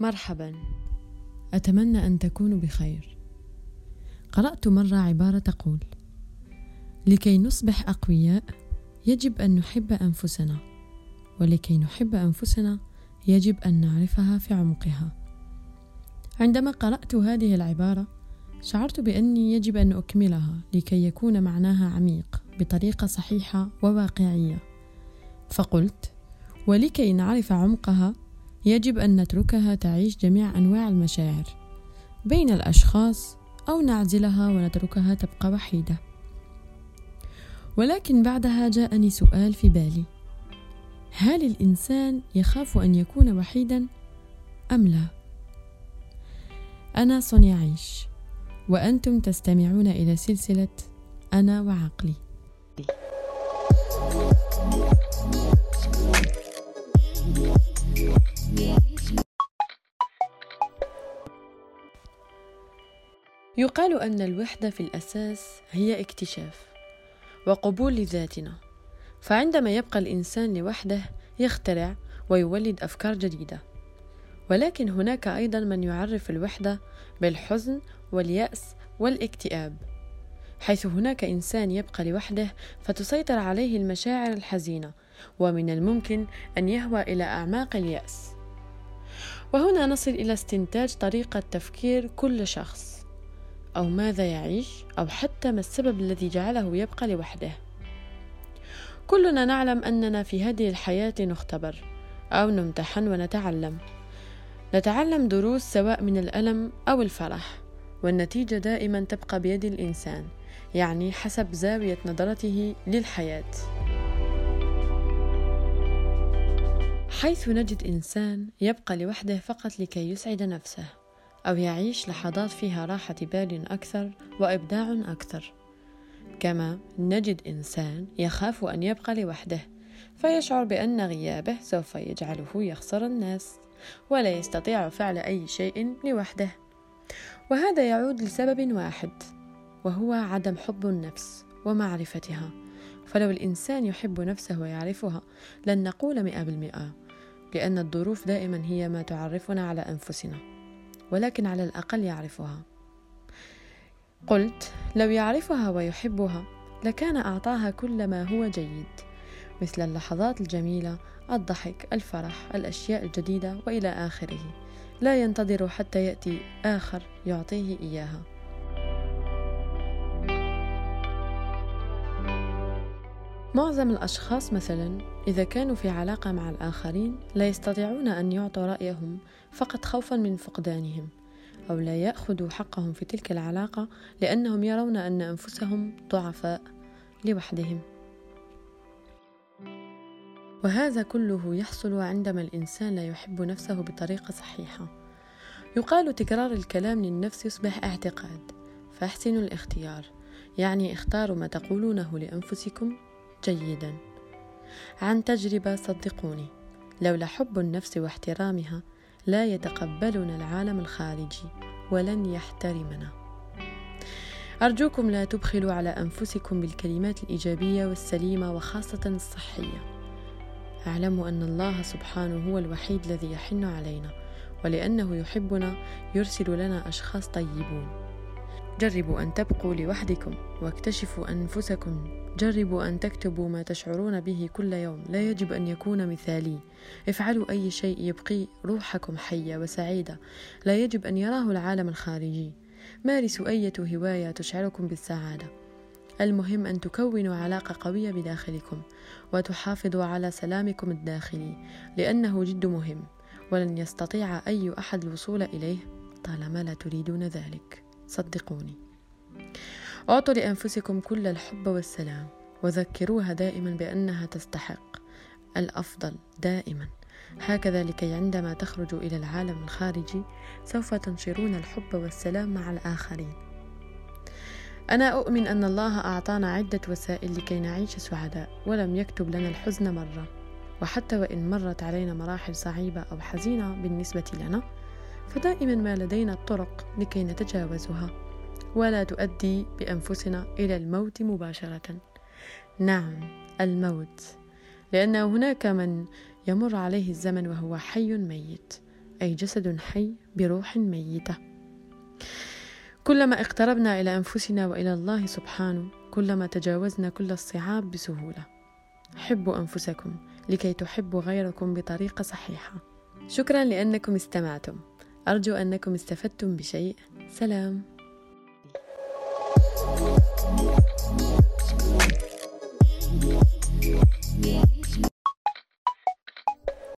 مرحبا. أتمنى أن تكونوا بخير. قرأت مرة عبارة تقول لكي نصبح أقوياء يجب أن نحب أنفسنا ولكي نحب أنفسنا يجب أن نعرفها في عمقها. عندما قرأت هذه العبارة شعرت بأني يجب أن أكملها لكي يكون معناها عميق بطريقة صحيحة وواقعية. فقلت ولكي نعرف عمقها يجب أن نتركها تعيش جميع أنواع المشاعر بين الأشخاص أو نعزلها ونتركها تبقى وحيدة. ولكن بعدها جاءني سؤال في بالي. هل الإنسان يخاف أن يكون وحيدا أم لا؟ أنا صنيع عيش وأنتم تستمعون إلى سلسلة أنا وعقلي. يقال أن الوحدة في الأساس هي اكتشاف وقبول لذاتنا. فعندما يبقى الإنسان لوحده يخترع ويولد أفكار جديدة. ولكن هناك أيضا من يعرف الوحدة بالحزن واليأس والاكتئاب. حيث هناك إنسان يبقى لوحده فتسيطر عليه المشاعر الحزينة ومن الممكن أن يهوى إلى أعماق اليأس. وهنا نصل إلى استنتاج طريقة تفكير كل شخص. أو ماذا يعيش أو حتى ما السبب الذي جعله يبقى لوحده. كلنا نعلم أننا في هذه الحياة نختبر أو نمتحن ونتعلم. نتعلم دروس سواء من الألم أو الفرح والنتيجة دائما تبقى بيد الإنسان يعني حسب زاوية نظرته للحياة. حيث نجد إنسان يبقى لوحده فقط لكي يسعد نفسه. أو يعيش لحظات فيها راحة بال أكثر وإبداع أكثر. كما نجد إنسان يخاف أن يبقى لوحده فيشعر بأن غيابه سوف يجعله يخسر الناس ولا يستطيع فعل أي شيء لوحده. وهذا يعود لسبب واحد وهو عدم حب النفس ومعرفتها. فلو الإنسان يحب نفسه ويعرفها لن نقول مئة بالمئة لأن الظروف دائما هي ما تعرفنا على أنفسنا. ولكن على الأقل يعرفها. قلت لو يعرفها ويحبها لكان أعطاها كل ما هو جيد مثل اللحظات الجميلة الضحك الفرح الأشياء الجديدة وإلى آخره. لا ينتظر حتى يأتي آخر يعطيه إياها. معظم الأشخاص مثلا إذا كانوا في علاقة مع الآخرين لا يستطيعون أن يعطوا رأيهم فقط خوفا من فقدانهم أو لا يأخذوا حقهم في تلك العلاقة لأنهم يرون أن أنفسهم ضعفاء لوحدهم. وهذا كله يحصل عندما الإنسان لا يحب نفسه بطريقة صحيحة. يقال تكرار الكلام للنفس يصبح اعتقاد فاحسنوا الاختيار يعني اختاروا ما تقولونه لأنفسكم جيدا. عن تجربة صدقوني لولا حب النفس واحترامها لا يتقبلنا العالم الخارجي ولن يحترمنا. أرجوكم لا تبخلوا على أنفسكم بالكلمات الإيجابية والسليمة وخاصة الصحية. اعلموا أن الله سبحانه هو الوحيد الذي يحن علينا ولأنه يحبنا يرسل لنا أشخاص طيبون. جربوا أن تبقوا لوحدكم واكتشفوا أنفسكم. جربوا أن تكتبوا ما تشعرون به كل يوم. لا يجب أن يكون مثالي. افعلوا أي شيء يبقي روحكم حية وسعيدة. لا يجب أن يراه العالم الخارجي. مارسوا أية هواية تشعركم بالسعادة. المهم أن تكونوا علاقة قوية بداخلكم وتحافظوا على سلامكم الداخلي لأنه جد مهم. ولن يستطيع أي أحد الوصول إليه طالما لا تريدون ذلك. صدقوني. أعطوا لأنفسكم كل الحب والسلام وذكروها دائما بأنها تستحق الأفضل دائما. هكذا لكي عندما تخرجوا إلى العالم الخارجي سوف تنشرون الحب والسلام مع الآخرين. أنا أؤمن أن الله أعطانا عدة وسائل لكي نعيش سعداء ولم يكتب لنا الحزن مرة. وحتى وإن مرت علينا مراحل صعيبة أو حزينة بالنسبة لنا فدائما ما لدينا الطرق لكي نتجاوزها ولا تؤدي بأنفسنا إلى الموت مباشرة. نعم الموت لأن هناك من يمر عليه الزمن وهو حي ميت أي جسد حي بروح ميتة. كلما اقتربنا إلى أنفسنا وإلى الله سبحانه كلما تجاوزنا كل الصعاب بسهولة. حبوا أنفسكم لكي تحبوا غيركم بطريقة صحيحة. شكرا لأنكم استمعتم. أرجو أنكم استفدتم بشيء سلام Yeah.